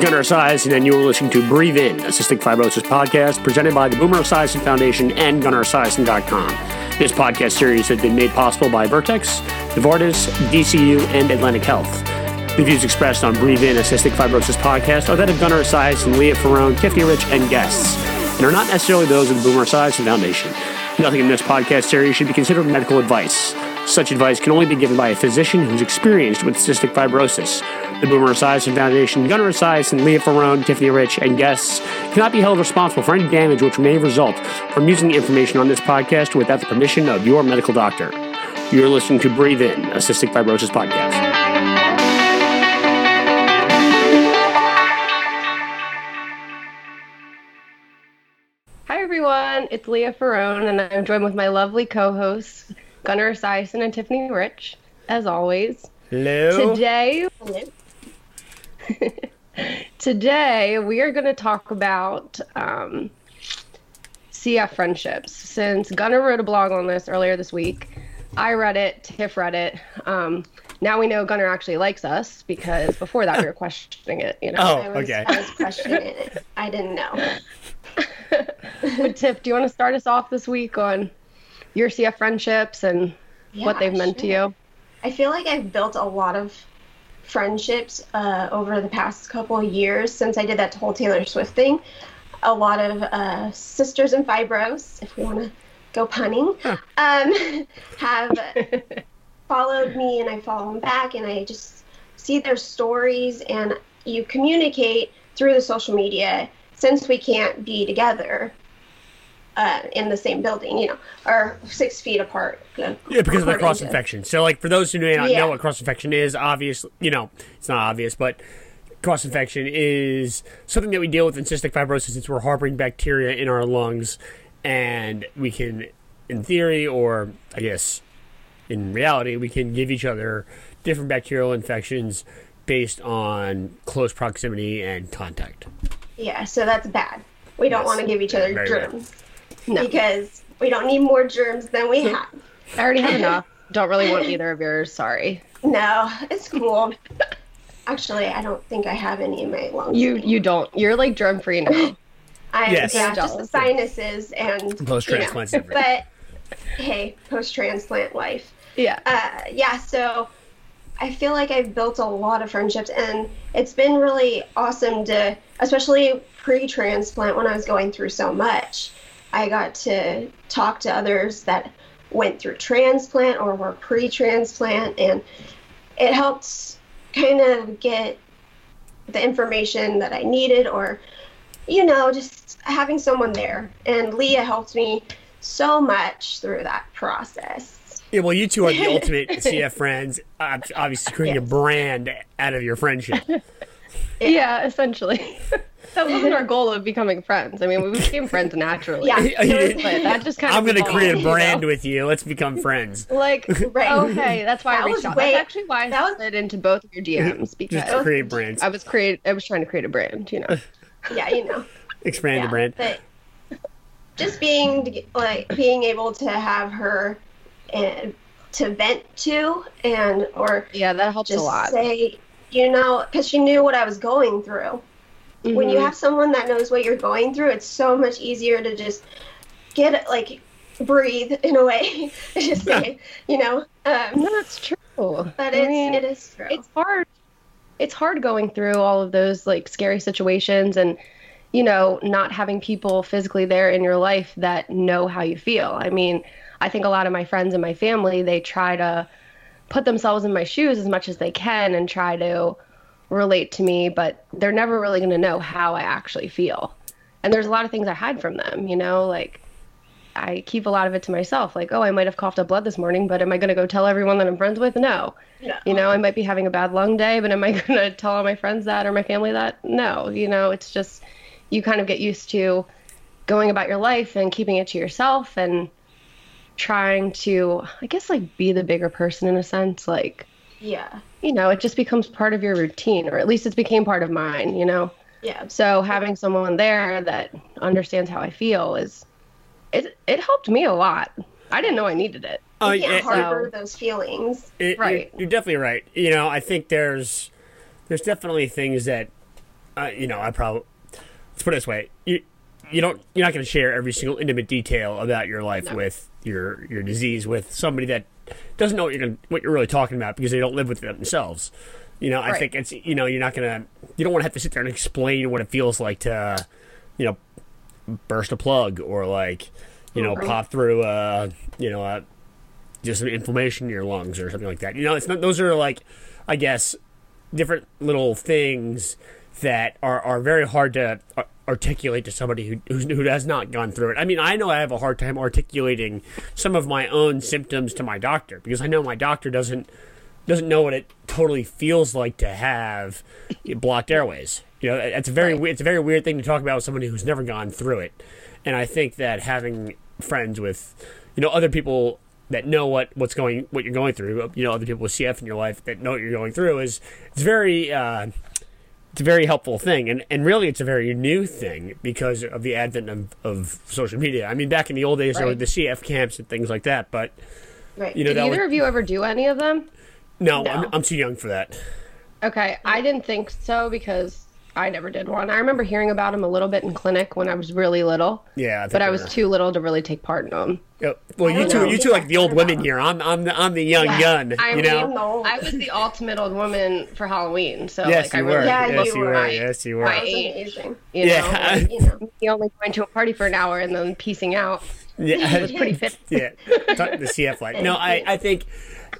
Gunnar Esiason, and you are listening to Breathe In, a cystic fibrosis podcast presented by the Boomer Esiason Foundation and GunnarEsiason.com. This podcast series has been made possible by Vertex, Novartis, DCU, and Atlantic Health. The views expressed on Breathe In, a cystic fibrosis podcast are that of Gunnar Esiason, Lea Ferrone, Tiffany Rich, and guests, and are not necessarily those of the Boomer Esiason Foundation. Nothing in this podcast series should be considered medical advice. Such advice can only be given by a physician who's experienced with cystic fibrosis. The Boomer Esiason Foundation, Gunnar Esiason, Lea Ferrone, Tiffany Rich, and guests cannot be held responsible for any damage which may result from using the information on this podcast without the permission of your medical doctor. You're listening to Breathe In, a cystic fibrosis podcast. Hi everyone, it's Lea Ferrone, and I'm joined with my lovely co-hosts Gunnar Esiason and Tiffany Rich, as always. Hello. Today, today we are going to talk about um, CF friendships. Since Gunnar wrote a blog on this earlier this week, I read it, Tiff read it. Um, now we know Gunnar actually likes us because before that we were questioning it. You know. Oh, I was, okay. I was questioning it. I didn't know. But Tiff, do you want to start us off this week on your CF friendships and what they've meant to you? I feel like I've built a lot of friendships uh, over the past couple of years since I did that whole Taylor Swift thing. A lot of uh, sisters and fibros, if we want to go punning, um, have followed me and I follow them back and I just see their stories and you communicate through the social media since we can't be together uh, in the same building, you know, or six feet apart. Yeah, because of the cross infection. So, like, for those who may not Yeah. know what cross infection is, obviously, you know, it's not obvious, but cross infection is something that we deal with in cystic fibrosis since we're harboring bacteria in our lungs, and we can, in theory, or I guess in reality, we can give each other different bacterial infections based on close proximity and contact. Yeah, so that's bad. We don't want to give each other Very bad. Germs No. because we don't need more germs than we have. I already have enough. Don't really want either of yours. Sorry. No, it's cool. Actually, I don't think I have any in my lungs. You you don't. You're like germ free now. I, Yes. yeah, just the sinuses and Post-transplant You know, but hey, post-transplant life. Yeah. uh, yeah, so I feel like I've built a lot of friendships, and it's been really awesome to, especially pre-transplant when I was going through so much. I got to talk to others that went through transplant or were pre-transplant, and it helped kind of get the information that I needed, or you know, just having someone there. And Leah helped me so much through that process. Yeah, well, you two are the ultimate CF friends. Obviously, creating a brand out of your friendship. Yeah. Essentially. that wasn't our goal of becoming friends. I mean, we became friends naturally. Yeah. But that just kind of. I'm going to create a you know? brand with you. Let's become friends. Like, Right. okay, that's why That I reached was out. way- that's actually why I that was- slid into both of your DMs because Just create brands. I was create. I was trying to create a brand. You know. Yeah, you know. Expand the brand. But just being like being able to have her uh, to vent to and or Yeah, that helps just a lot. say, you know, because she knew what I was going through. When you Mhm. have someone that knows what you're going through, it's so much easier to just get like breathe in a way. just say, you know. Um, No, that's true. but I it's mean, it is true. it's hard it's hard going through all of those like scary situations and you know not having people physically there in your life that know how you feel i mean i think a lot of my friends and my family they try to put themselves in my shoes as much as they can and try to relate to me but they're never really going to know how i actually feel and there's a lot of things i hide from them you know like I keep a lot of it to myself. Like, oh, I might have coughed up blood this morning, but am I going to go tell everyone that I'm friends with? No. Yeah. You know, I might be having a bad lung day, but am I going to tell all my friends that or my family that? No. You know, it's just you kind of get used to going about your life and keeping it to yourself and trying to, I guess, like be the bigger person in a sense. Like, yeah. you know, it just becomes part of your routine, or at least it's became part of mine, you know? Yeah. So having someone there that understands how I feel is, it, it helped me a lot. I didn't know I needed it. Oh, You yeah, can't harbor those feelings. It- Right. You're, you're definitely right. You know, I think there's there's definitely things that uh, you know, I probably let's put it this way: you you don't you're not going to share every single intimate detail about your life No. with your your disease with somebody that doesn't know what you're gonna, what you're really talking about because they don't live with it themselves. You know, I Right. think it's you know you're not gonna you don't want to have to sit there and explain what it feels like to you know burst a plug or like you know Right. pop through uh you know uh, just some inflammation in your lungs or something like that. You know, it's not those are like I guess different little things that are, are very hard to articulate to somebody who who's, who has not gone through it. I mean, I know I have a hard time articulating some of my own symptoms to my doctor because I know my doctor doesn't doesn't know what it totally feels like to have blocked airways. You know, it's a very Right. it's a very weird thing to talk about with somebody who's never gone through it. And I think that having friends with you know other people that know what what's going what you're going through, you know, other people with CF in your life that know what you're going through is it's very uh, it's a very helpful thing, and and really it's a very new thing because of the advent of, of social media. I mean, back in the old days there were the CF camps and things like that, but Right. you know Did either was, of you ever do any of them? no, No. I'm, I'm too young for that. Okay, I didn't think so because I never did one. I remember hearing about them a little bit in clinic when I was really little, Yeah, I but I we're- was too little to really take part in them. Yeah, well, you don't two, know. you two like the old women here. I'm I'm the I'm the young Yeah. gun. I you know. No. I was the ultimate old woman for Halloween, so Yes, like I you really were. Yeah, yes, you you were. were. Yes, you were. Right. That was amazing. you know, Yeah. like, You know. me only going to a party for an hour and then piecing out. Yeah, It was pretty fit. yeah, the CF life. No, I, I think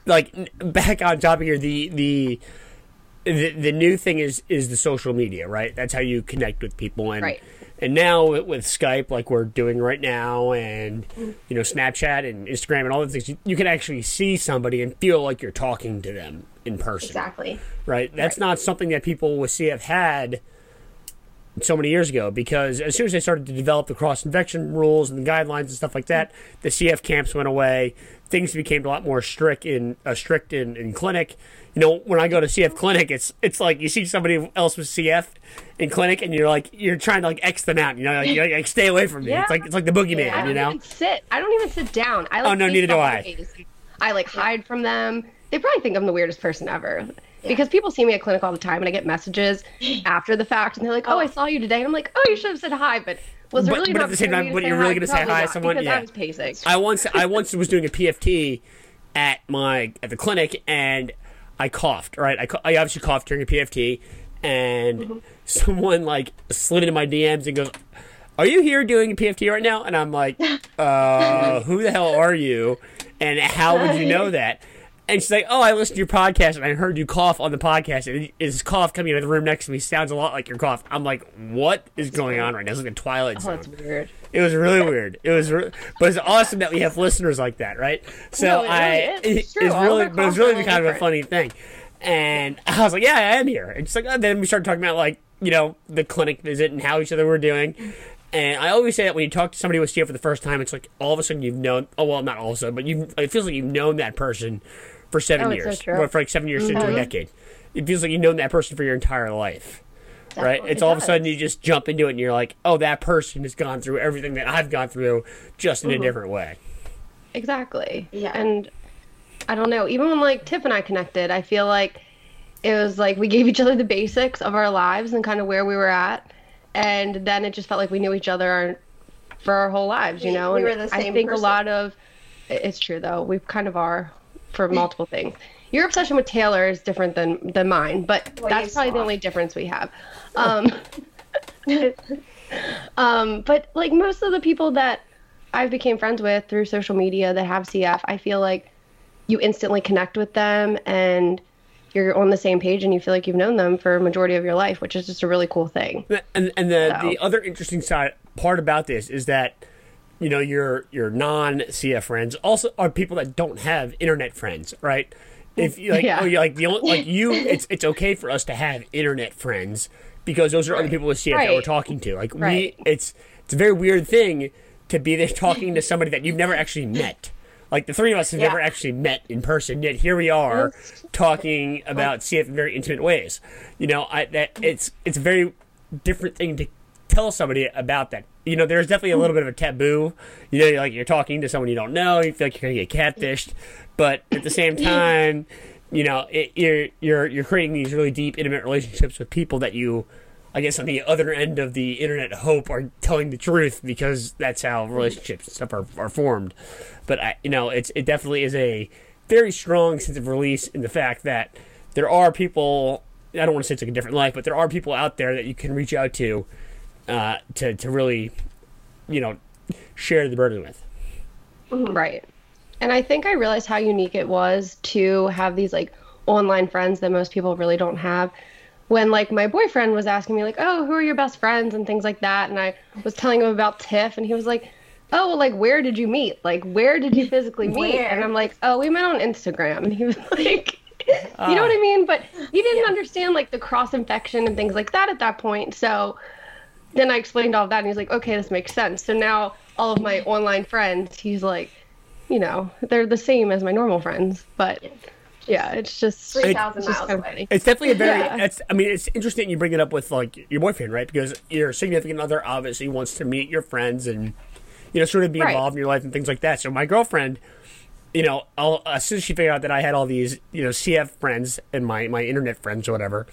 like back on topic here. The, the the the new thing is is the social media, right? That's how you connect with people, and Right. and now with, Skype, like we're doing right now, and you know Snapchat and Instagram and all the things, you, you can actually see somebody and feel like you're talking to them in person Exactly. right? That's not something that people with CF had so many years ago because as soon as they started to develop the cross infection rules and the guidelines and stuff like that, the CF camps went away. Things became a lot more strict in uh, strict in, in clinic. You know, when I go to CF clinic, it's it's like you see somebody else with CF in clinic, and you're like you're trying to like X them out. You know, like, like stay away from me. Yeah. It's like it's like the boogeyman. Yeah. You know, even sit. I don't even sit down. I like Oh, no, neither do I. I like hide from them. They probably think I'm the weirdest person ever. Because people see me at clinic all the time and I get messages after the fact and they're like, Oh, I saw you today. And I'm like, Oh, you should have said hi, but was there But- really but at the same time, but you're really gonna say hi to someone? Because Yeah. I was pacing. I once I once was doing a PFT at my at the clinic and I coughed. Right, I, I obviously coughed during a PFT, and Mm-hmm. someone like slid into my DMs and goes, "Are you here doing a PFT right now?" And I'm like, "Uh, who the hell are you? And how would you know that?" And she's like, "Oh, I listened to your podcast and I heard you cough on the podcast. And his cough coming into the room next to me sounds a lot like your cough." I'm like, "What is going on right now?" It's like a Twilight Oh, that's weird. It was really weird. It was, re- but it's awesome that we have listeners like that, right? So No, it really I, is. It's it's really, but it was calls are really kind little of a funny thing. And I was like, yeah, I am here. And she's like, oh, then we started talking about like, you know, the clinic visit and how each other were doing. And I always say that when you talk to somebody with CF for the first time, it's like all of a sudden you've known. Oh well, not all of a sudden, but you. It feels like you've known that person for seven Oh, it's so years, true. or for like seven years into a mm-hmm. decade. It feels like you've known that person for your entire life right? Definitely It's all of a sudden you just jump into it and you're like, oh, that person has gone through everything that I've gone through just in a mm-hmm. different way. Exactly. Yeah. And I don't know, even when like Tiff and I connected, I feel like it was like we gave each other the basics of our lives and kind of where we were at. And then it just felt like we knew each other for our whole lives, you know? we and were the I same think a lot of it's true though. We kind of are for multiple things. Your obsession with Taylor is different than than mine, but Well, that's you probably the only difference we have. Um, um, but like most of the people that I've became friends with through social media that have CF, I feel like you instantly connect with them and you're on the same page and you feel like you've known them for a majority of your life, which is just a really cool thing. And and the So- the other interesting side part about this is that you know your your non CF friends also are people that don't have internet friends, right? If you like, Yeah. oh, you like the only like you, it's it's okay for us to have internet friends because those are other people with CF that we're talking to. Like Right. we, it's it's a very weird thing to be there talking to somebody that you've never actually met. Like the three of us have Yeah. never actually met in person, yet here we are talking about CF in very intimate ways. You know, I that it's it's a very different thing to tell somebody about that. You know, there's definitely a little bit of a taboo. You know, like you're talking to someone you don't know, you feel like you're gonna get catfished, but at the same time, you know, it, you're you're you're creating these really deep, intimate relationships with people that you I guess on the other end of the internet hope are telling the truth because that's how relationships and stuff are, are formed. But I, you know, it's it definitely is a very strong sense of release in the fact that there are people. I don't want to say it's like a different life, but there are people out there that you can reach out to, uh, to to really, you know, share the burden with. Right. And I think I realized how unique it was to have these like online friends that most people really don't have. When like my boyfriend was asking me like, "Oh, who are your best friends?" and things like that, and I was telling him about Tiff, and he was like, "Oh, well, like where did you meet? Like where did you physically meet?" Where? And I'm like, "Oh, we met on Instagram." And he was like, "You know what I mean?" But he didn't understand like the cross infection and things like that at that point. So then I explained all of that, and he's like, "Okay, this makes sense." So now all of my online friends, he's like, you know, they're the same as my normal friends, but yeah, it's just Three thousand it's miles kind of away. funny. It's definitely a very. Yeah. It's. I mean, it's interesting you bring it up with like your boyfriend, right? Because your significant other obviously wants to meet your friends and you know sort of be Right. involved in your life and things like that. So my girlfriend, you know, I'll, as soon as she figured out that I had all these you know CF friends and my my internet friends or whatever,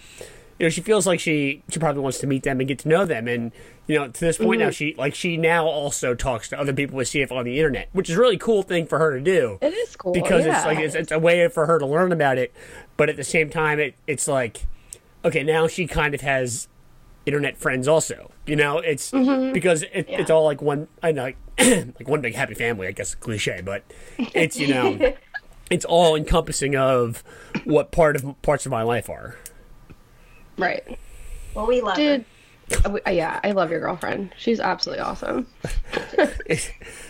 you know, she feels like she she probably wants to meet them and get to know them and. You know, to this point now, she like she now also talks to other people with CF on the internet, which is a really cool thing for her to do It is cool because yeah. it's like it's, it's a way for her to learn about it but at the same time it, it's like okay now she kind of has internet friends also you know it's Mm-hmm. because it, it's all like one i know like, like one big happy family i guess cliche but it's you know it's all encompassing of what part of parts of my life are right, Well, we love dude. her. uh, Yeah, I love your girlfriend. She's absolutely awesome.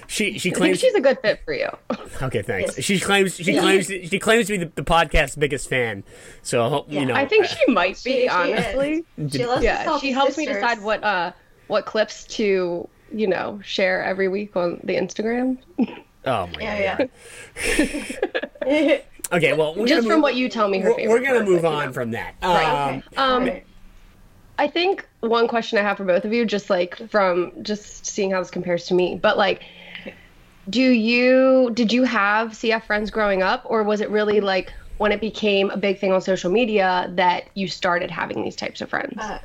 she she I think claims she's a good fit for you. okay thanks Yes. she claims she claims she claims to be the, the podcast's biggest fan so I hope you know I think she might be she honestly. is. She loves Yeah, Salty she helps me decide what uh what clips to you know share every week on the Instagram. oh my Yeah, god yeah. okay well we're Just from move- what you tell me, her we're, favorite. we're gonna move you on know. from that Right. um, Um, I think one question I have for both of you, just like from just seeing how this compares to me, but like, do you did you have CF friends growing up, or was it really like when it became a big thing on social media that you started having these types of friends? Uh,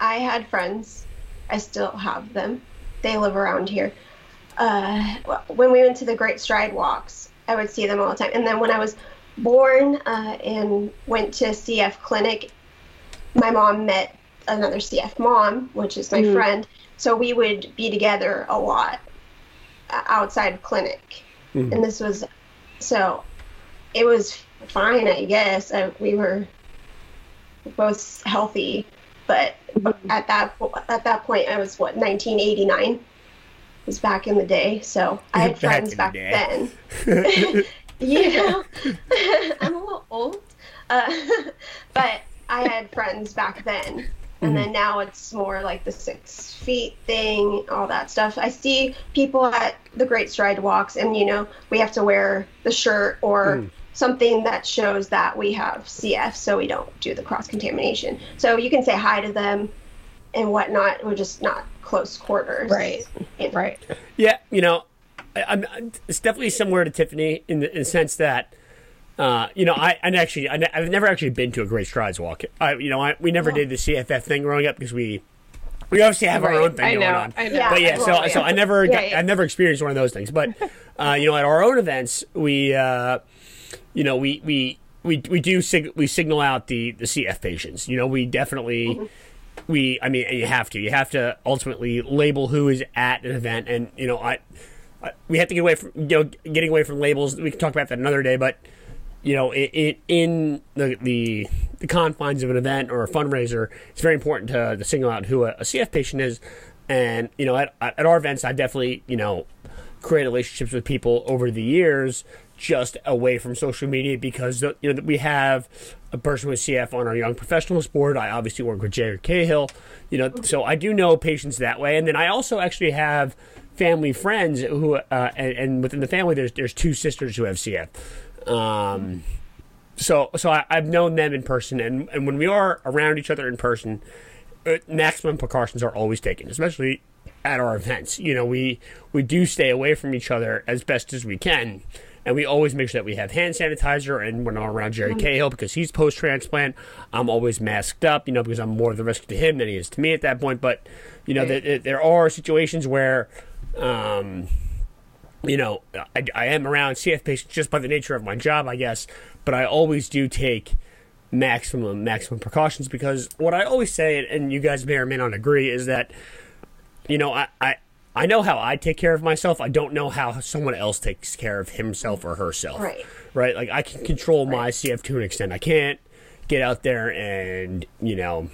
I had friends. I still have them. They live around here. Uh, when we went to the Great Stride Walks, I would see them all the time. And then when I was born uh, and went to CF clinic, my mom met another CF mom, which is my Mhm. friend. So we would be together a lot uh, outside of clinic. Mhm. And this was so it was fine, I guess. Uh, we were both healthy, but at that at that point, I was what 1989 It was back in the day. So I had Back friends in the back then. yeah, I'm a little old, uh, but I had friends back then. And then now it's more like the six feet thing, all that stuff. I see people at the Great Stride Walks, and you know, we have to wear the shirt or something that shows that we have CF so we don't do the cross contamination. So you can say hi to them and whatnot. We're just not close quarters. Right. You know. right. Yeah, you know, I, I'm, it's definitely similar to Tiffany in the, in the sense that, uh, you know, I and actually I, have never actually been to a Great Strides walk. I, you know, I, we never did the CFF thing growing up because we we obviously have our own thing I going know, on. I know. But yeah, so Well, so yeah. I never Yeah, got, yeah. I never experienced one of those things. But uh, you know, at our own events, we uh, you know we we we we do sig- we signal out the the CF patients. You know, we definitely we I mean you have to you have to ultimately label who is at an event and you know I we have to get away from you know getting away from labels we can talk about that another day but you know it, it in the, the the confines of an event or a fundraiser it's very important to, to single out who a, a CF patient is and you know at, at our events I definitely you know create relationships with people over the years just away from social media because you know we have a person with CF on our young professionals board. I obviously work with Jerry Cahill, you know, so I do know patients that way. And then I also actually have family friends who, uh, and, and within the family, there's there's two sisters who have CF. Um, so so I, I've known them in person, and and when we are around each other in person, uh, maximum precautions are always taken, especially at our events. You know, we we do stay away from each other as best as we can, and we always make sure that we have hand sanitizer. And when I'm around Jerry. Cahill because he's post transplant, I'm always masked up. You know, because I'm more of the risk to him than he is to me at that point. But you know, Right. there, there are situations where. Um, you know, I, I am around CF patients just by the nature of my job, I guess, but I always do take maximum maximum precautions because what I always say, and you guys may or may not agree, is that you know I. I I know how I take care of myself. I don't know how someone else takes care of himself or herself. Right. Right. Like I can control my CF to an extent. I can't get out there and you know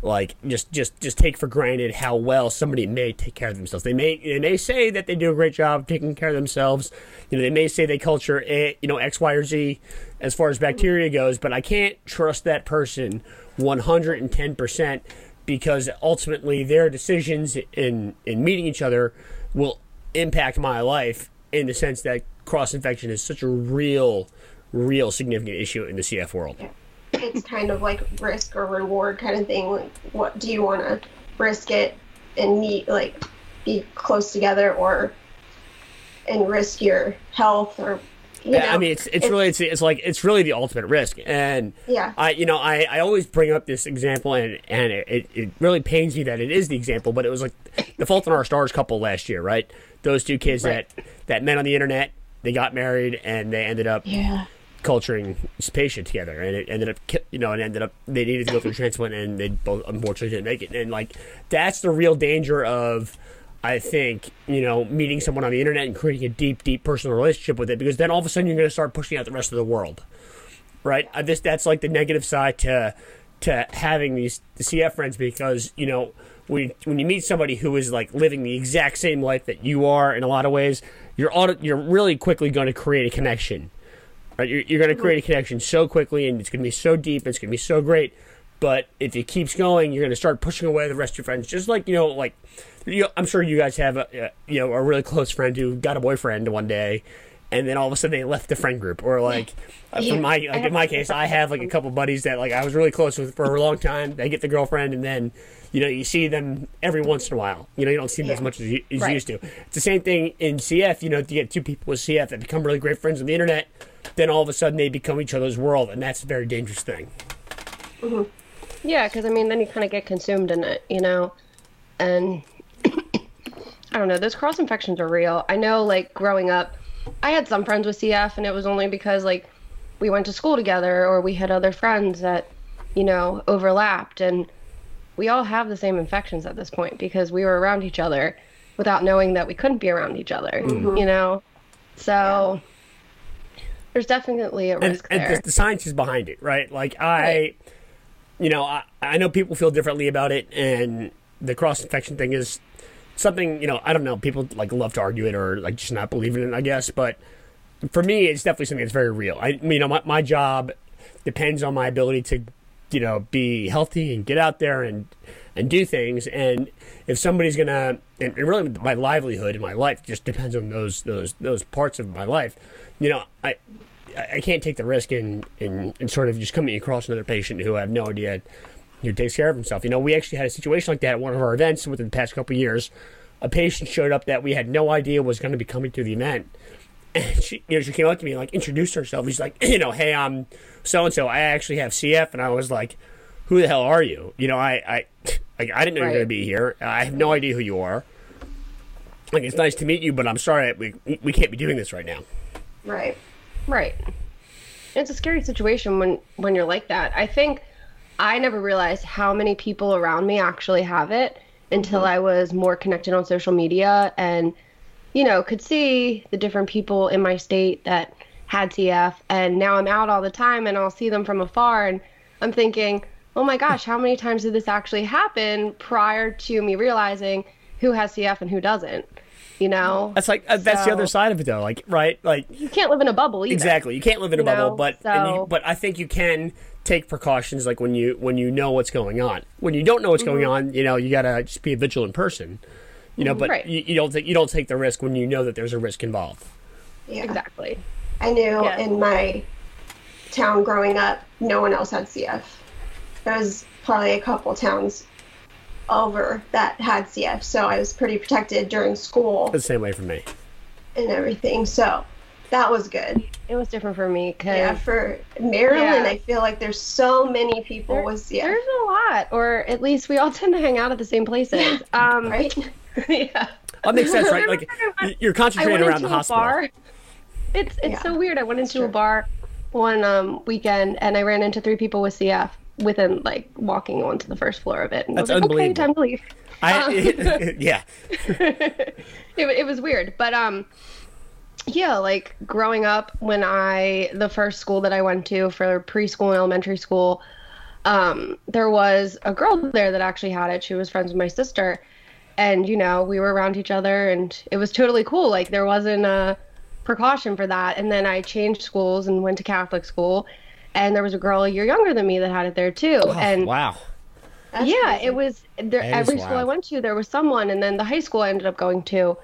like just just just take for granted how well somebody may take care of themselves. They may they may say that they do a great job taking care of themselves. You know, they may say they culture a, you know X, Y, or Z as far as bacteria goes, but I can't trust that person one hundred and ten percent because ultimately their decisions in in meeting each other will impact my life in the sense that cross infection is such a real real significant issue in the CF world. It's kind of like risk or reward kind of thing. Like, what do you want to risk it and meet, like, be close together, or and risk your health, or you know? Yeah, I mean, it's it's really it's, it's like it's really the ultimate risk, and Yeah. I you know I, I always bring up this example, and and it, it really pains me that it is the example, but it was like the Fault in Our Stars couple last year, right? Those two kids Right. that that met on the internet, they got married, and they ended up yeah, culturing cepacia together, and it ended up you know it ended up they needed to go through transplant, and they both unfortunately didn't make it, and like that's the real danger of. I think you know meeting someone on the internet and creating a deep, deep personal relationship with it, because then all of a sudden you're going to start pushing out the rest of the world, right? This that's like the negative side to to having these the CF friends because you know when when you meet somebody who is like living the exact same life that you are in a lot of ways, you're auto, you're really quickly going to create a connection, right? You're, you're going to mm-hmm. create a connection so quickly, and it's going to be so deep, and it's going to be so great. But if it keeps going, you're going to start pushing away the rest of your friends. Just like you know, like you know, I'm sure you guys have a a- you know a really close friend who got a boyfriend one day, and then all of a sudden they left the friend group, or like Yeah. for my like in my case, I have like a couple buddies that like I was really close with for a long time. They get the girlfriend, and then you know you see them every once in a while. You know you don't see them as much as you, as you used to. It's the same thing in CF. You know, if you get two people with CF that become really great friends on the internet, then all of a sudden they become each other's world, and that's a very dangerous thing. Mm-hmm. Yeah, because I mean, then you kind of get consumed in it, you know? And I don't know, those cross infections are real. I know, like, growing up, I had some friends with CF, and it was only because, like, we went to school together or we had other friends that, you know, overlapped. And we all have the same infections at this point because we were around each other without knowing that we couldn't be around each other, mm-hmm. you know? So there's definitely a risk and there. the, the science is behind it, right? Like I, Right. you know, I, I know people feel differently about it, and the cross infection thing is something you know. I don't know. People like love to argue it or like just not believe in it, I guess. But for me, it's definitely something that's very real. I, you know, my my job depends on my ability to, you know, be healthy and get out there and and do things. And if somebody's gonna, and, really my livelihood and my life just depends on those those those parts of my life. You know, I I I can't take the risk in, in, in sort of just coming across another patient who I have no idea who takes care of himself. You know, we actually had a situation like that at one of our events within the past couple of years. A patient showed up that we had no idea was going to be coming to the event. And she, you know, she came up to me and like introduced herself. She's like, you know, hey, um, I'm so and so. I actually have CF, and I was like, who the hell are you? You know, I, I, like, I didn't know you were going to be here. I have no idea who you are. Like, it's nice to meet you, but I'm sorry we we can't be doing this right now. right. Right. It's a scary situation when when you're like that. I think I never realized how many people around me actually have it until I was more connected on social media and you know, could see the different people in my state that had CF and now I'm out all the time and I'll see them from afar and I'm thinking, "Oh my gosh, how many times did this actually happen prior to me realizing who has CF and who doesn't?" You know? That's like uh, that's the other side of it, though. Like, right? Like, You can't live in a bubble either. exactly. You can't live in a You bubble, know, but and you, but I think you can take precautions, like when you when you know what's going on. When you don't know what's going mm-hmm. on, you know, you gotta just be a vigilant person. You know, mm-hmm. but Right. you, you don't take you don't take the risk when you know that there's a risk involved. Yeah. Exactly. I knew Yeah. in my town growing up, no one else had CF. There was probably a couple towns over that had CF, so I was pretty protected during school The same way for me. and everything. So that was good. It was different for me because Yeah, for Maryland, Yeah. I feel like there's so many people There- with CF, there's a lot, or at least we all tend to hang out at the same places. Um, right? yeah. That makes sense, right? Like Remember I y- you're I concentrating around the a hospital. bar. It's it's Yeah, so weird. I went into a bar one um weekend and I ran into three people with CF within like walking onto the first floor of it. And That's I was like, unbelievable. Okay, time to leave. I, yeah. it, it was weird but um yeah like growing up when i the first school that i went to for preschool and elementary school um there was a girl there that actually had it. She was friends with my sister. And you know we were around each other and it was totally cool. Like there wasn't a precaution for that. And then i changed schools and went to catholic school. And there was a girl a year younger than me that had it there too. And wow. That's yeah, crazy. it was there, every school I went to, there was someone, and then the high school I ended up going to.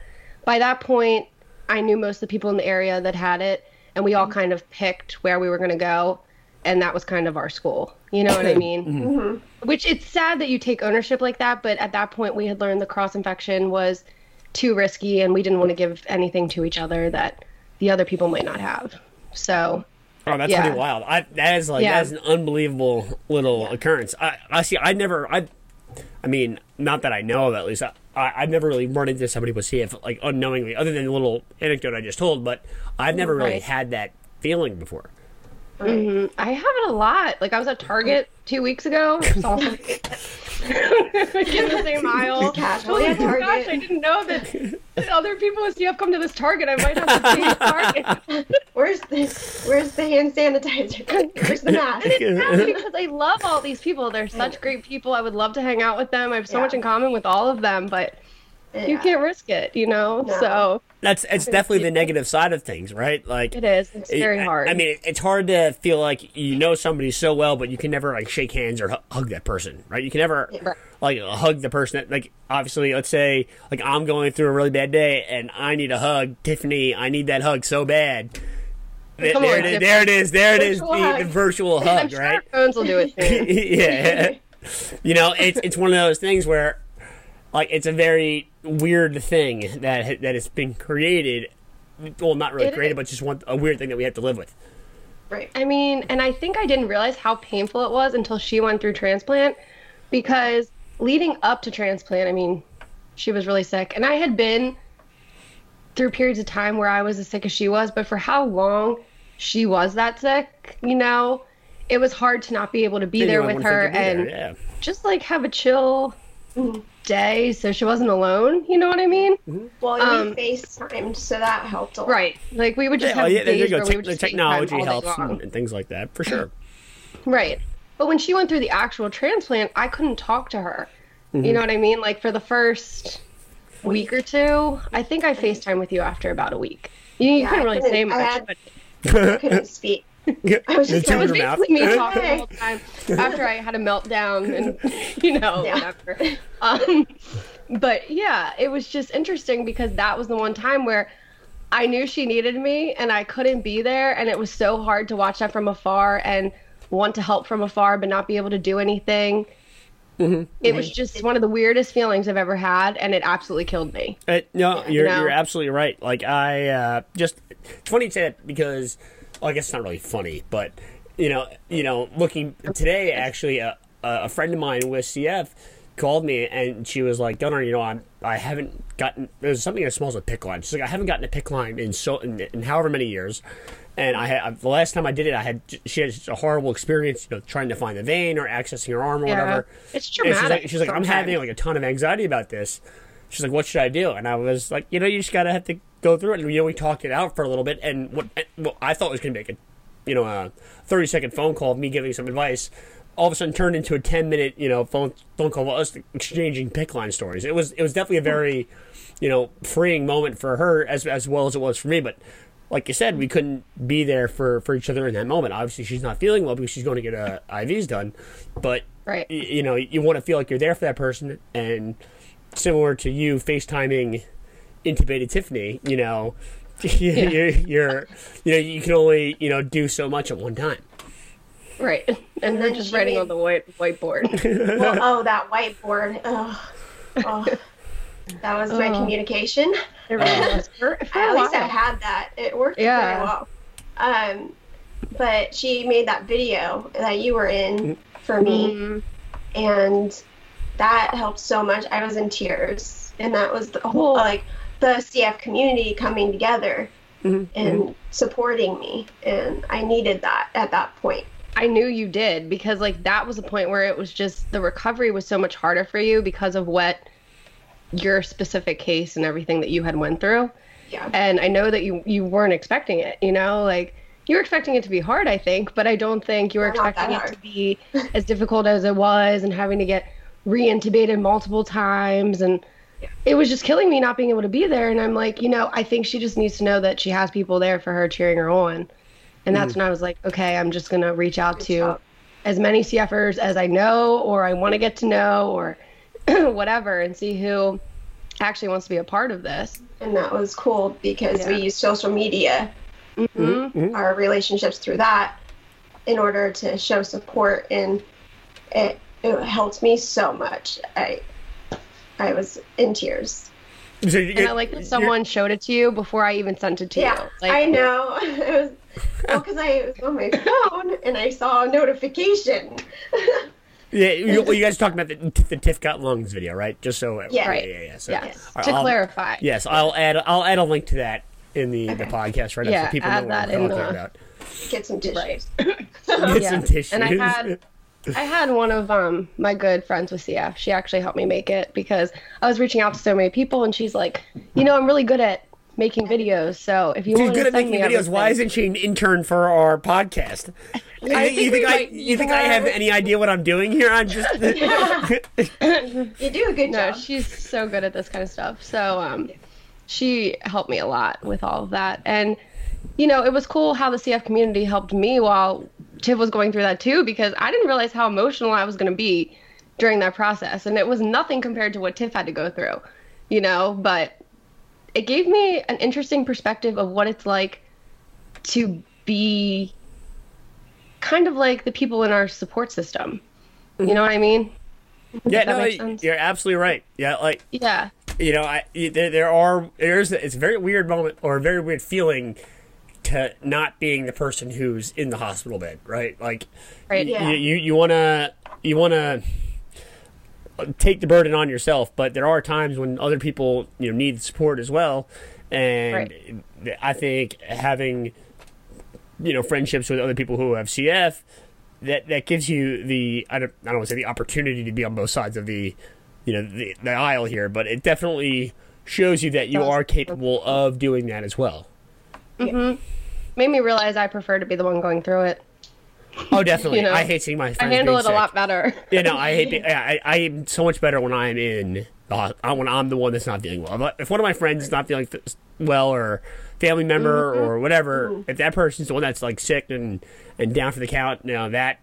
By that point, I knew most of the people in the area that had it, and we all kind of picked where we were going to go, and that was kind of our school. You know what I mean? Mm-hmm. Which it's sad that you take ownership like that, but at that point, we had learned the cross infection was too risky, and we didn't want to give anything to each other that the other people might not have. So Oh, that's Yeah. pretty wild. I that is like Yeah. that's an unbelievable little occurrence. I I see. I never. I. I mean, not that I know of at least. I, I I've never really run into somebody with CF like unknowingly, other than the little anecdote I just told. But I've never really had that feeling before. Mm-hmm. I have it a lot. Like I was at Target two weeks ago. Saw some- like in the same aisle. casually oh at Target. gosh, I didn't know that, that other people with CF come to this Target. I might have to see at Target. Where's the Where's the hand sanitizer? Where's the mask? It's because I love all these people. They're such great people. I would love to hang out with them. I have so Yeah. much in common with all of them, but you can't risk it, you know? No. So That's it's definitely the negative side of things, right? Like it is. It's very hard. I mean, it's hard to feel like you know somebody so well, but you can never like shake hands or hu- hug that person, right? You can never Right. like hug the person that like obviously. Let's say like I'm going through a really bad day and I need a hug, Tiffany. I need that hug so bad. Th- Come there, on, it is, there it is. There it is. Virtual The, hug. the virtual I'm hug, sure right? phones will do it yeah. You know, it's it's one of those things where like it's a very weird thing that that has been created. Well, not really It created, is. but just one a weird thing that we have to live with. Right. I mean, and I think I didn't realize how painful it was until she went through transplant because leading up to transplant, I mean, she was really sick. And I had been through periods of time where I was as sick as she was, but for how long she was that sick, you know, it was hard to not be able to be there with her be and there, yeah. just like have a chill day so she wasn't alone. You know what I mean? Well, Um, we FaceTimed, so that helped a lot. Right. Like we would just Yeah, oh, have yeah, there you days go. where we would the just FaceTime technology all helps and, and things like that for sure. Right. But when she went through the actual transplant, I couldn't talk to her. Mm-hmm. You know what I mean? Like for the first week or two, I think I FaceTime with you after about a week. You, you Yeah, couldn't really couldn't- say I much, had- but I couldn't speak. I was just The it was basically me talking the whole time after I had a meltdown and you know Yeah. whatever. Um, but yeah, it was just interesting because that was the one time where I knew she needed me and I couldn't be there, and it was so hard to watch that from afar and want to help from afar but not be able to do anything. Mm-hmm. It was just one of the weirdest feelings I've ever had, and it absolutely killed me. Uh, no, you're know? you're absolutely right. Like I uh, just it's funny to say that because well, I guess it's not really funny, but you know, you know, looking today actually, uh, a friend of mine with CF called me and she was like, "Gunnar, you know, I'm I haven't gotten there's something that smells a PICC line. She's like, I haven't gotten a PICC line in so in, in however many years." And I had the last time I did it, I had she had a horrible experience, you know, trying to find the vein or accessing her arm or Yeah. whatever. It's And she's traumatic like, she's like, I'm having like a ton of anxiety about this. She's like, "What should I do?" And I was like, "You know, you just gotta have to go through it." And you know, we talked it out for a little bit. And what, what I thought was gonna be like a, you know, a 30 second phone call of me giving some advice, all of a sudden turned into a 10 minute, you know, phone phone call of us exchanging PICC line stories. It was it was definitely a very, you know, freeing moment for her as as well as it was for me. But like you said, we couldn't be there for for each other in that moment. Obviously, she's not feeling well because she's going to get uh, IVs done, but Right. you know, you want to feel like you're there for that person, and similar to you FaceTiming intubated Tiffany, you know, you're, you're, you know, you can only, you know, do so much at one time. Right. And they're just writing made- on the white whiteboard. Well, oh, that whiteboard. Ugh. Oh. That was my Oh. communication. It really was. For, for At least I had that. It worked Yeah. very well. Um, but she made that video that you were in for me, Mhm. and that helped so much. I was in tears, and that was the whole like the CF community coming together Mhm, and supporting me, and I needed that at that point. I knew you did because like that was a point where it was just the recovery was so much harder for you because of what your specific case and everything that you had went through. Yeah. And I know that you you weren't expecting it, you know, like you were expecting it to be hard, I think, but I don't think you were Not expecting it to be as difficult as it was and having to get re-intubated multiple times and it was just killing me not being able to be there and I'm like, you know, I think she just needs to know that she has people there for her cheering her on. And that's when I was like, okay, I'm just going to reach out Reach to out. as many CFers as I know or I want to get to know or whatever and see who actually wants to be a part of this. And that was cool because we use social media, Mhm. our relationships through that, in order to show support, and it it helped me so much. I I was in tears. So you- And I like that someone showed it to you before I even sent it to Yeah, you. Like, I know. It was, well, because I was on my phone and I saw a notification. Yeah, you, you guys talking about the, the Tiff got lungs video, right? Just so Yeah. Right. yeah, yeah. So, yes. All right, to I'll- clarify. Yes, I'll add I'll add a link to that in the, the podcast right Yeah, now so people add know what that we're talking about. Get some tissues. Right. Get Yeah. some tissues. And I had I had one of um my good friends with CF. She actually helped me make it because I was reaching out to so many people and she's like, you know, I'm really good at making videos. So if you She's want good to at send making me videos. Why isn't she an intern for our podcast? you think, you think think I might you think I have any idea what I'm doing here? I'm just You do a good No, job. she's so good at this kind of stuff. So um, she helped me a lot with all of that. And, you know, it was cool how the CF community helped me while Tiff was going through that too, because I didn't realize how emotional I was going to be during that process. And it was nothing compared to what Tiff had to go through, you know, but it gave me an interesting perspective of what it's like to be kind of like the people in our support system. You know what I mean? yeah. No, you're absolutely right. Yeah, like Yeah. you know, I there, there are there's it's a very weird moment or a very weird feeling to not being the person who's in the hospital bed, right? Like, Right. Yeah. you you, you wanna you wanna take the burden on yourself, but there are times when other people you know need support as well, and I think having you know friendships with other people who have CF that that gives you the I don't I don't want to say the opportunity to be on both sides of the you know the, the aisle here, but it definitely shows you that you are capable of doing that as well. Mm-hmm. Made me realize I prefer to be the one going through it. Oh, definitely. You know, I hate seeing my friends. I handle it a lot better. Yeah, no, I hate. Be, I, I am so much better when I'm in. Uh, when I'm the one that's not feeling well. If one of my friends is not feeling th- well, or family member, mm-hmm. or whatever, mm-hmm. if that person's the one that's like sick and and down for the count, now that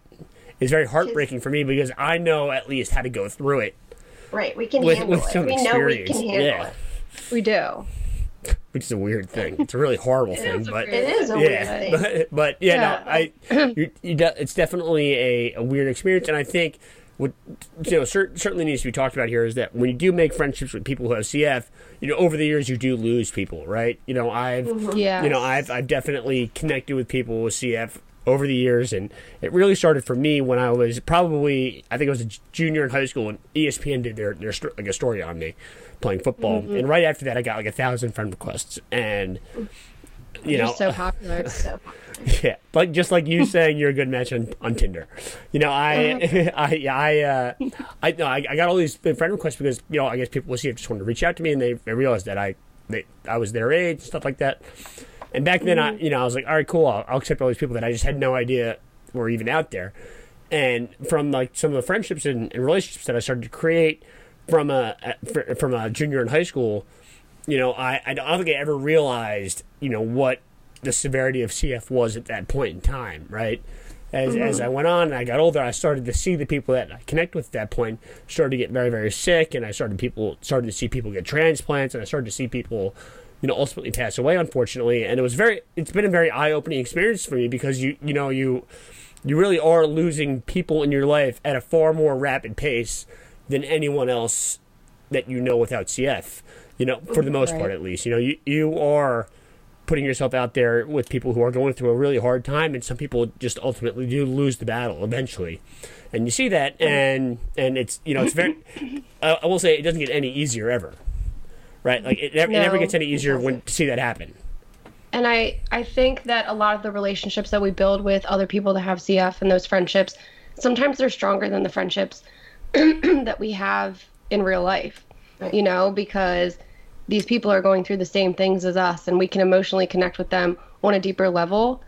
is very heartbreaking for me because I know at least how to go through it Right, we can with, handle with it. We know we can handle yeah, it. We do. which is a weird thing. It's a really horrible thing, but It is a yeah, weird thing. but, but yeah, Yeah. no, I, you, you de- it's definitely a, a weird experience, and I think what you know cer- certainly needs to be talked about here is that when you do make friendships with people who have CF, you know, over the years you do lose people, right? You know, I've Yeah. you know, I've I've definitely connected with people with CF over the years, and it really started for me when I was probably I think I was a junior in high school, and ESPN did their their like a story on me playing football, mm-hmm. and right after that I got like a thousand friend requests, and you You're know, so popular. So yeah, like just like you saying you're a good match on, on Tinder. You know, I, uh-huh. I, I, uh, I, no, I, I got all these friend requests because you know I guess people will see it just wanted to reach out to me and they, they realized that I, they, I was their age, stuff like that. And back then, I, mm-hmm. you know, I was like, all right, cool, I'll, I'll accept all these people that I just had no idea were even out there. And from like some of the friendships and, and relationships that I started to create from a from a junior in high school, you know, I, I don't think I ever realized, you know, what the severity of CF was at that point in time, right? As, mm-hmm. as I went on and I got older, I started to see the people that I connect with at that point started to get very, very sick, and I started people started to see people get transplants, and I started to see people, you know, ultimately pass away, unfortunately. And it was very, it's been a very eye opening experience for me because you, you know, you, you really are losing people in your life at a far more rapid pace than anyone else that you know without CF. You know, for the most Right. part, at least. You know, you you are putting yourself out there with people who are going through a really hard time, and some people just ultimately do lose the battle eventually. And you see that, and and it's you know it's very. I I will say it doesn't get any easier ever, right? Like it, never, it never gets any easier when to see that happen. And I, I think that a lot of the relationships that we build with other people that have CF and those friendships, sometimes they're stronger than the friendships that we have in real life. Right. You know, because these people are going through the same things as us and we can emotionally connect with them on a deeper level.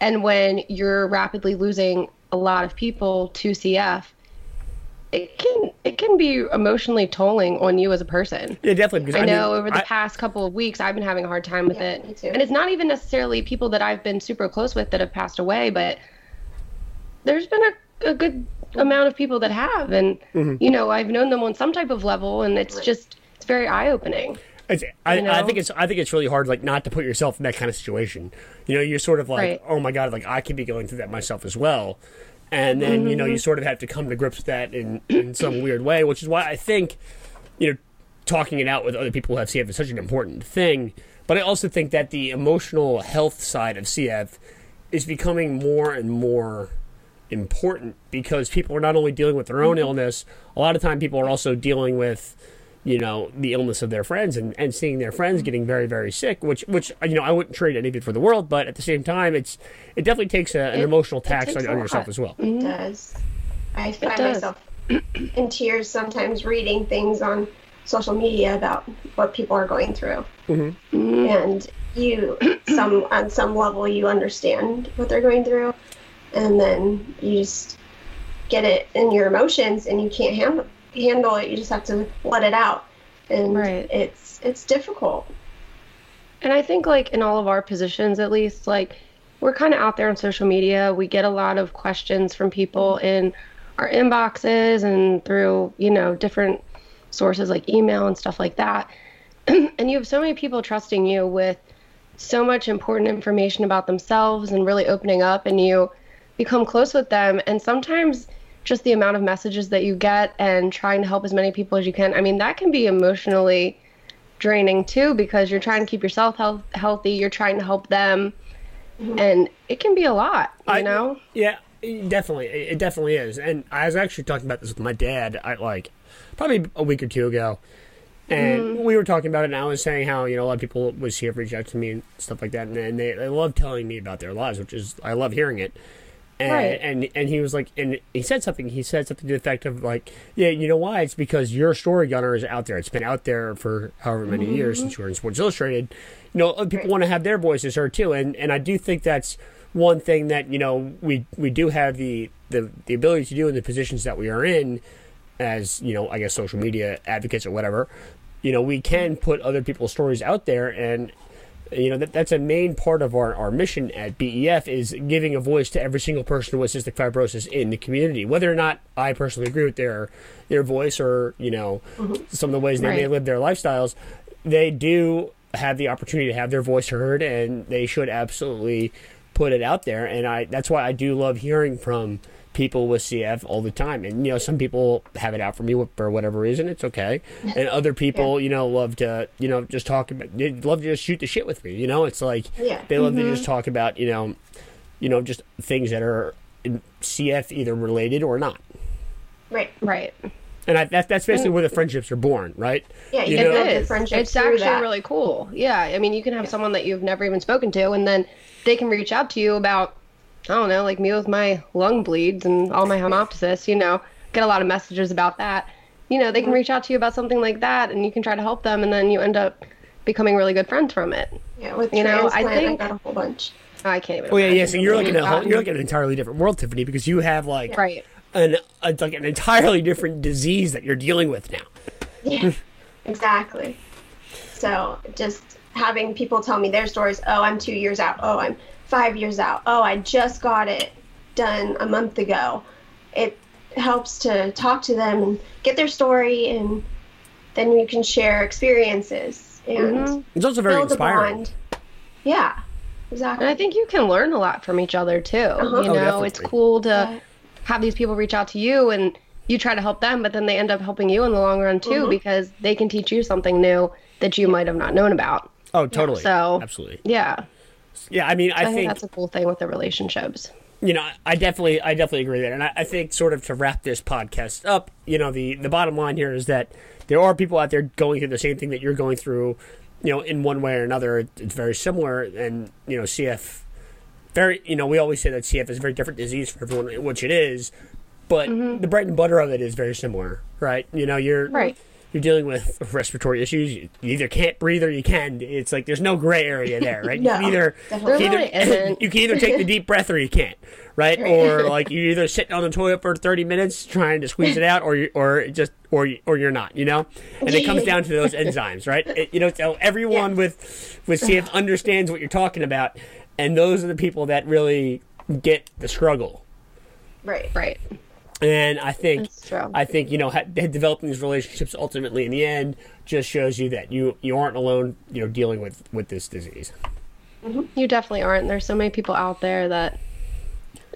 And when you're rapidly losing a lot of people to CF, it can it can be emotionally tolling on you as a person. Yeah, definitely. Because I I, know mean, over the I- past couple of weeks, I've been having a hard time with Yeah, it. me too. And it's not even necessarily people that I've been super close with that have passed away, but there's been a, a good amount of people that have. And, Mm-hmm. you know, I've known them on some type of level, and it's just, it's very eye opening. It's, I, You I think it's I think it's really hard like not to put yourself in that kind of situation. You know, you're sort of like, Right. oh my god, like I could be going through that myself as well. And then you know Mm-hmm. you sort of have to come to grips with that in in some weird way, which is why I think you know talking it out with other people who have CF is such an important thing. But I also think that the emotional health side of CF is becoming more and more important because people are not only dealing with their own illness, a lot of time people are also dealing with, you know, the illness of their friends and, and seeing their friends getting very, very sick, which which you know, I wouldn't trade any of it for the world, but at the same time it's it definitely takes a, an It- emotional tax on, on yourself as well. It does. I find does. myself in tears sometimes reading things on social media about what people are going through. Mm-hmm. And you, some on some level, you understand what they're going through, and then you just get it in your emotions, and you can't handle handle it. You just have to let it out, and Right. it's it's difficult. And I think, like, in all of our positions, at least, like, we're kind of out there on social media. We get a lot of questions from people mm-hmm. in our inboxes and through, you know, different sources like email and stuff like that. and you have so many people trusting you with so much important information about themselves and really opening up, and you become close with them. And sometimes just the amount of messages that you get and trying to help as many people as you can, I mean, that can be emotionally draining too because you're trying to keep yourself health, healthy, you're trying to help them, mm-hmm. and it can be a lot, you I- know? Yeah, definitely. It it definitely is. And I was actually talking about this with my dad, I like probably a week or two ago. And mm-hmm. we were talking about it, and I was saying how you know a lot of people was here reach out to me and stuff like that, and, and they, they love telling me about their lives, which is I love hearing it. And, Right. and and he was like, and he said something. He said something to the effect of like, yeah, you know why? It's because your story, Gunnar, is out there. It's been out there for however many mm-hmm. years since you were in Sports Illustrated. You know, other people want to have their voices heard too, and and I do think that's one thing that you know we we do have the the the ability to do in the positions that we are in as you know i guess social media advocates or whatever you know we can put other people's stories out there and you know that that's a main part of our, our mission at BEF is giving a voice to every single person with cystic fibrosis in the community. Whether or not I personally agree with their their voice or you know mm-hmm. some of the ways they may live their lifestyles they do have the opportunity to have their voice heard and they should absolutely put it out there. And I that's why I do love hearing from people with CF all the time and you know some people have it out for me for whatever reason it's okay and other people you know love to you know just talk about they love to just shoot the shit with me you know it's like Yeah. they love to just mm-hmm. talk about you know you know just things that are in CF either related or not Right. Right. and I, that, that's basically mm. where the friendships are born right Yeah, you You can know- build It is. It's actually that. really cool. Yeah. I mean, you can have someone that you've never even spoken to, and then they can reach out to you about, I don't know, like me with my lung bleeds and all my hemoptysis, you know, get a lot of messages about that. You know, they can reach out to you about something like that, and you can try to help them, and then you end up becoming really good friends from it. Yeah, with You know, I transplant, think- I got a whole bunch. Oh, I can't even. Oh yeah, yeah. imagine So you're looking at a whole, um, you're looking at an entirely different world, Tiffany, because you have like right. an a, like an entirely different disease that you're dealing with now. Yeah, exactly. So just having people tell me their stories. Oh, I'm two years out. Oh, I'm five years out. Oh, I just got it done a month ago. It helps to talk to them and get their story, and then you can share experiences and Mhm. It's also very build inspiring. a bond. Yeah, exactly. And I think you can learn a lot from each other too. Uh-huh. You Oh, know, definitely. it's cool to Yeah. have these people reach out to you and you try to help them, but then they end up helping you in the long run too because they can teach you something new that you might have not known about. Oh, totally. So absolutely. Yeah, Yeah, I mean, I, I, think, think that's a cool thing with the relationships. you know, I definitely, I definitely agree there, and I, I think sort of to wrap this podcast up, you know, the the bottom line here is that there are people out there going through the same thing that you're going through, you know, in one way or another. It's very similar, and you know, CF, very, you know, we always say that CF is a very different disease for everyone, which it is, but mm-hmm. the bread and butter of it is very similar, right? You know, you're Right. You're dealing with respiratory issues. You you either can't breathe or you can. It's like there's no gray area there, right? No, you can either definitely you, either isn't. you can either take the deep breath or you can't, right? Or like you either sit on the toilet for 30 minutes trying to squeeze it out, or you, or just or you- or you're not, you know. And it comes down to those enzymes, right? It- you know, so everyone Yeah. with with CF understands what you're talking about, and those are the people that really get the struggle. Right. Right. And I think I think you know ha- developing these relationships ultimately in the end just shows you that you you aren't alone. You know, dealing with with this disease. You definitely aren't. There's so many people out there that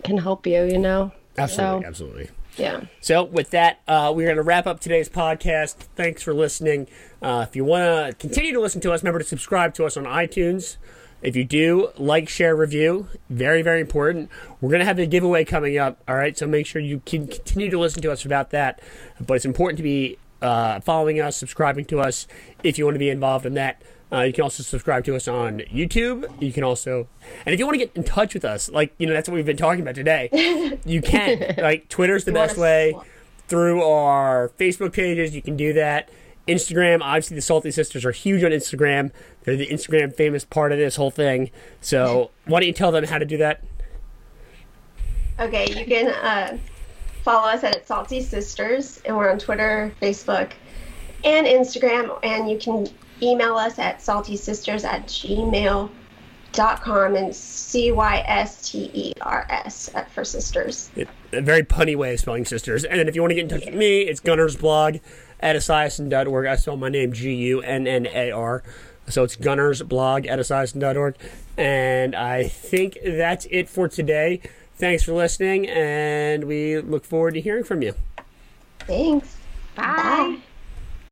can help you, you know? Absolutely, So, absolutely. yeah. So with that, uh, we're going to wrap up today's podcast. Thanks for listening. Uh, if you want to continue to listen to us, remember to subscribe to us on iTunes. If you do, like, share, review. Very, very important. We're going to have a giveaway coming up. All right, so make sure you can continue to listen to us about that. But it's important to be uh, following us, subscribing to us if you want to be involved in that. Uh, you can also subscribe to us on YouTube. You can also, and if you want to get in touch with us, like you know, that's what we've been talking about today. You can. like Twitter's the You best way through our Facebook pages. You can do that. Instagram, obviously, the Salty Cysters are huge on Instagram. They're the Instagram famous part of this whole thing. So, why don't you tell them how to do that? Okay, you can uh, follow us at Salty Cysters, and we're on Twitter, Facebook, and Instagram. And you can email us at saltycysters at gmail.com and C Y S T E R S for sisters. It, a very punny way of spelling sisters. And then if you want to get in touch with me, it's Gunnar's blog at esiason.org. I spell my name G U N N A R. So it's Gunnar's blog at esiason.org. And I think that's it for today. Thanks for listening, and we look forward to hearing from you. Thanks. Bye. Bye.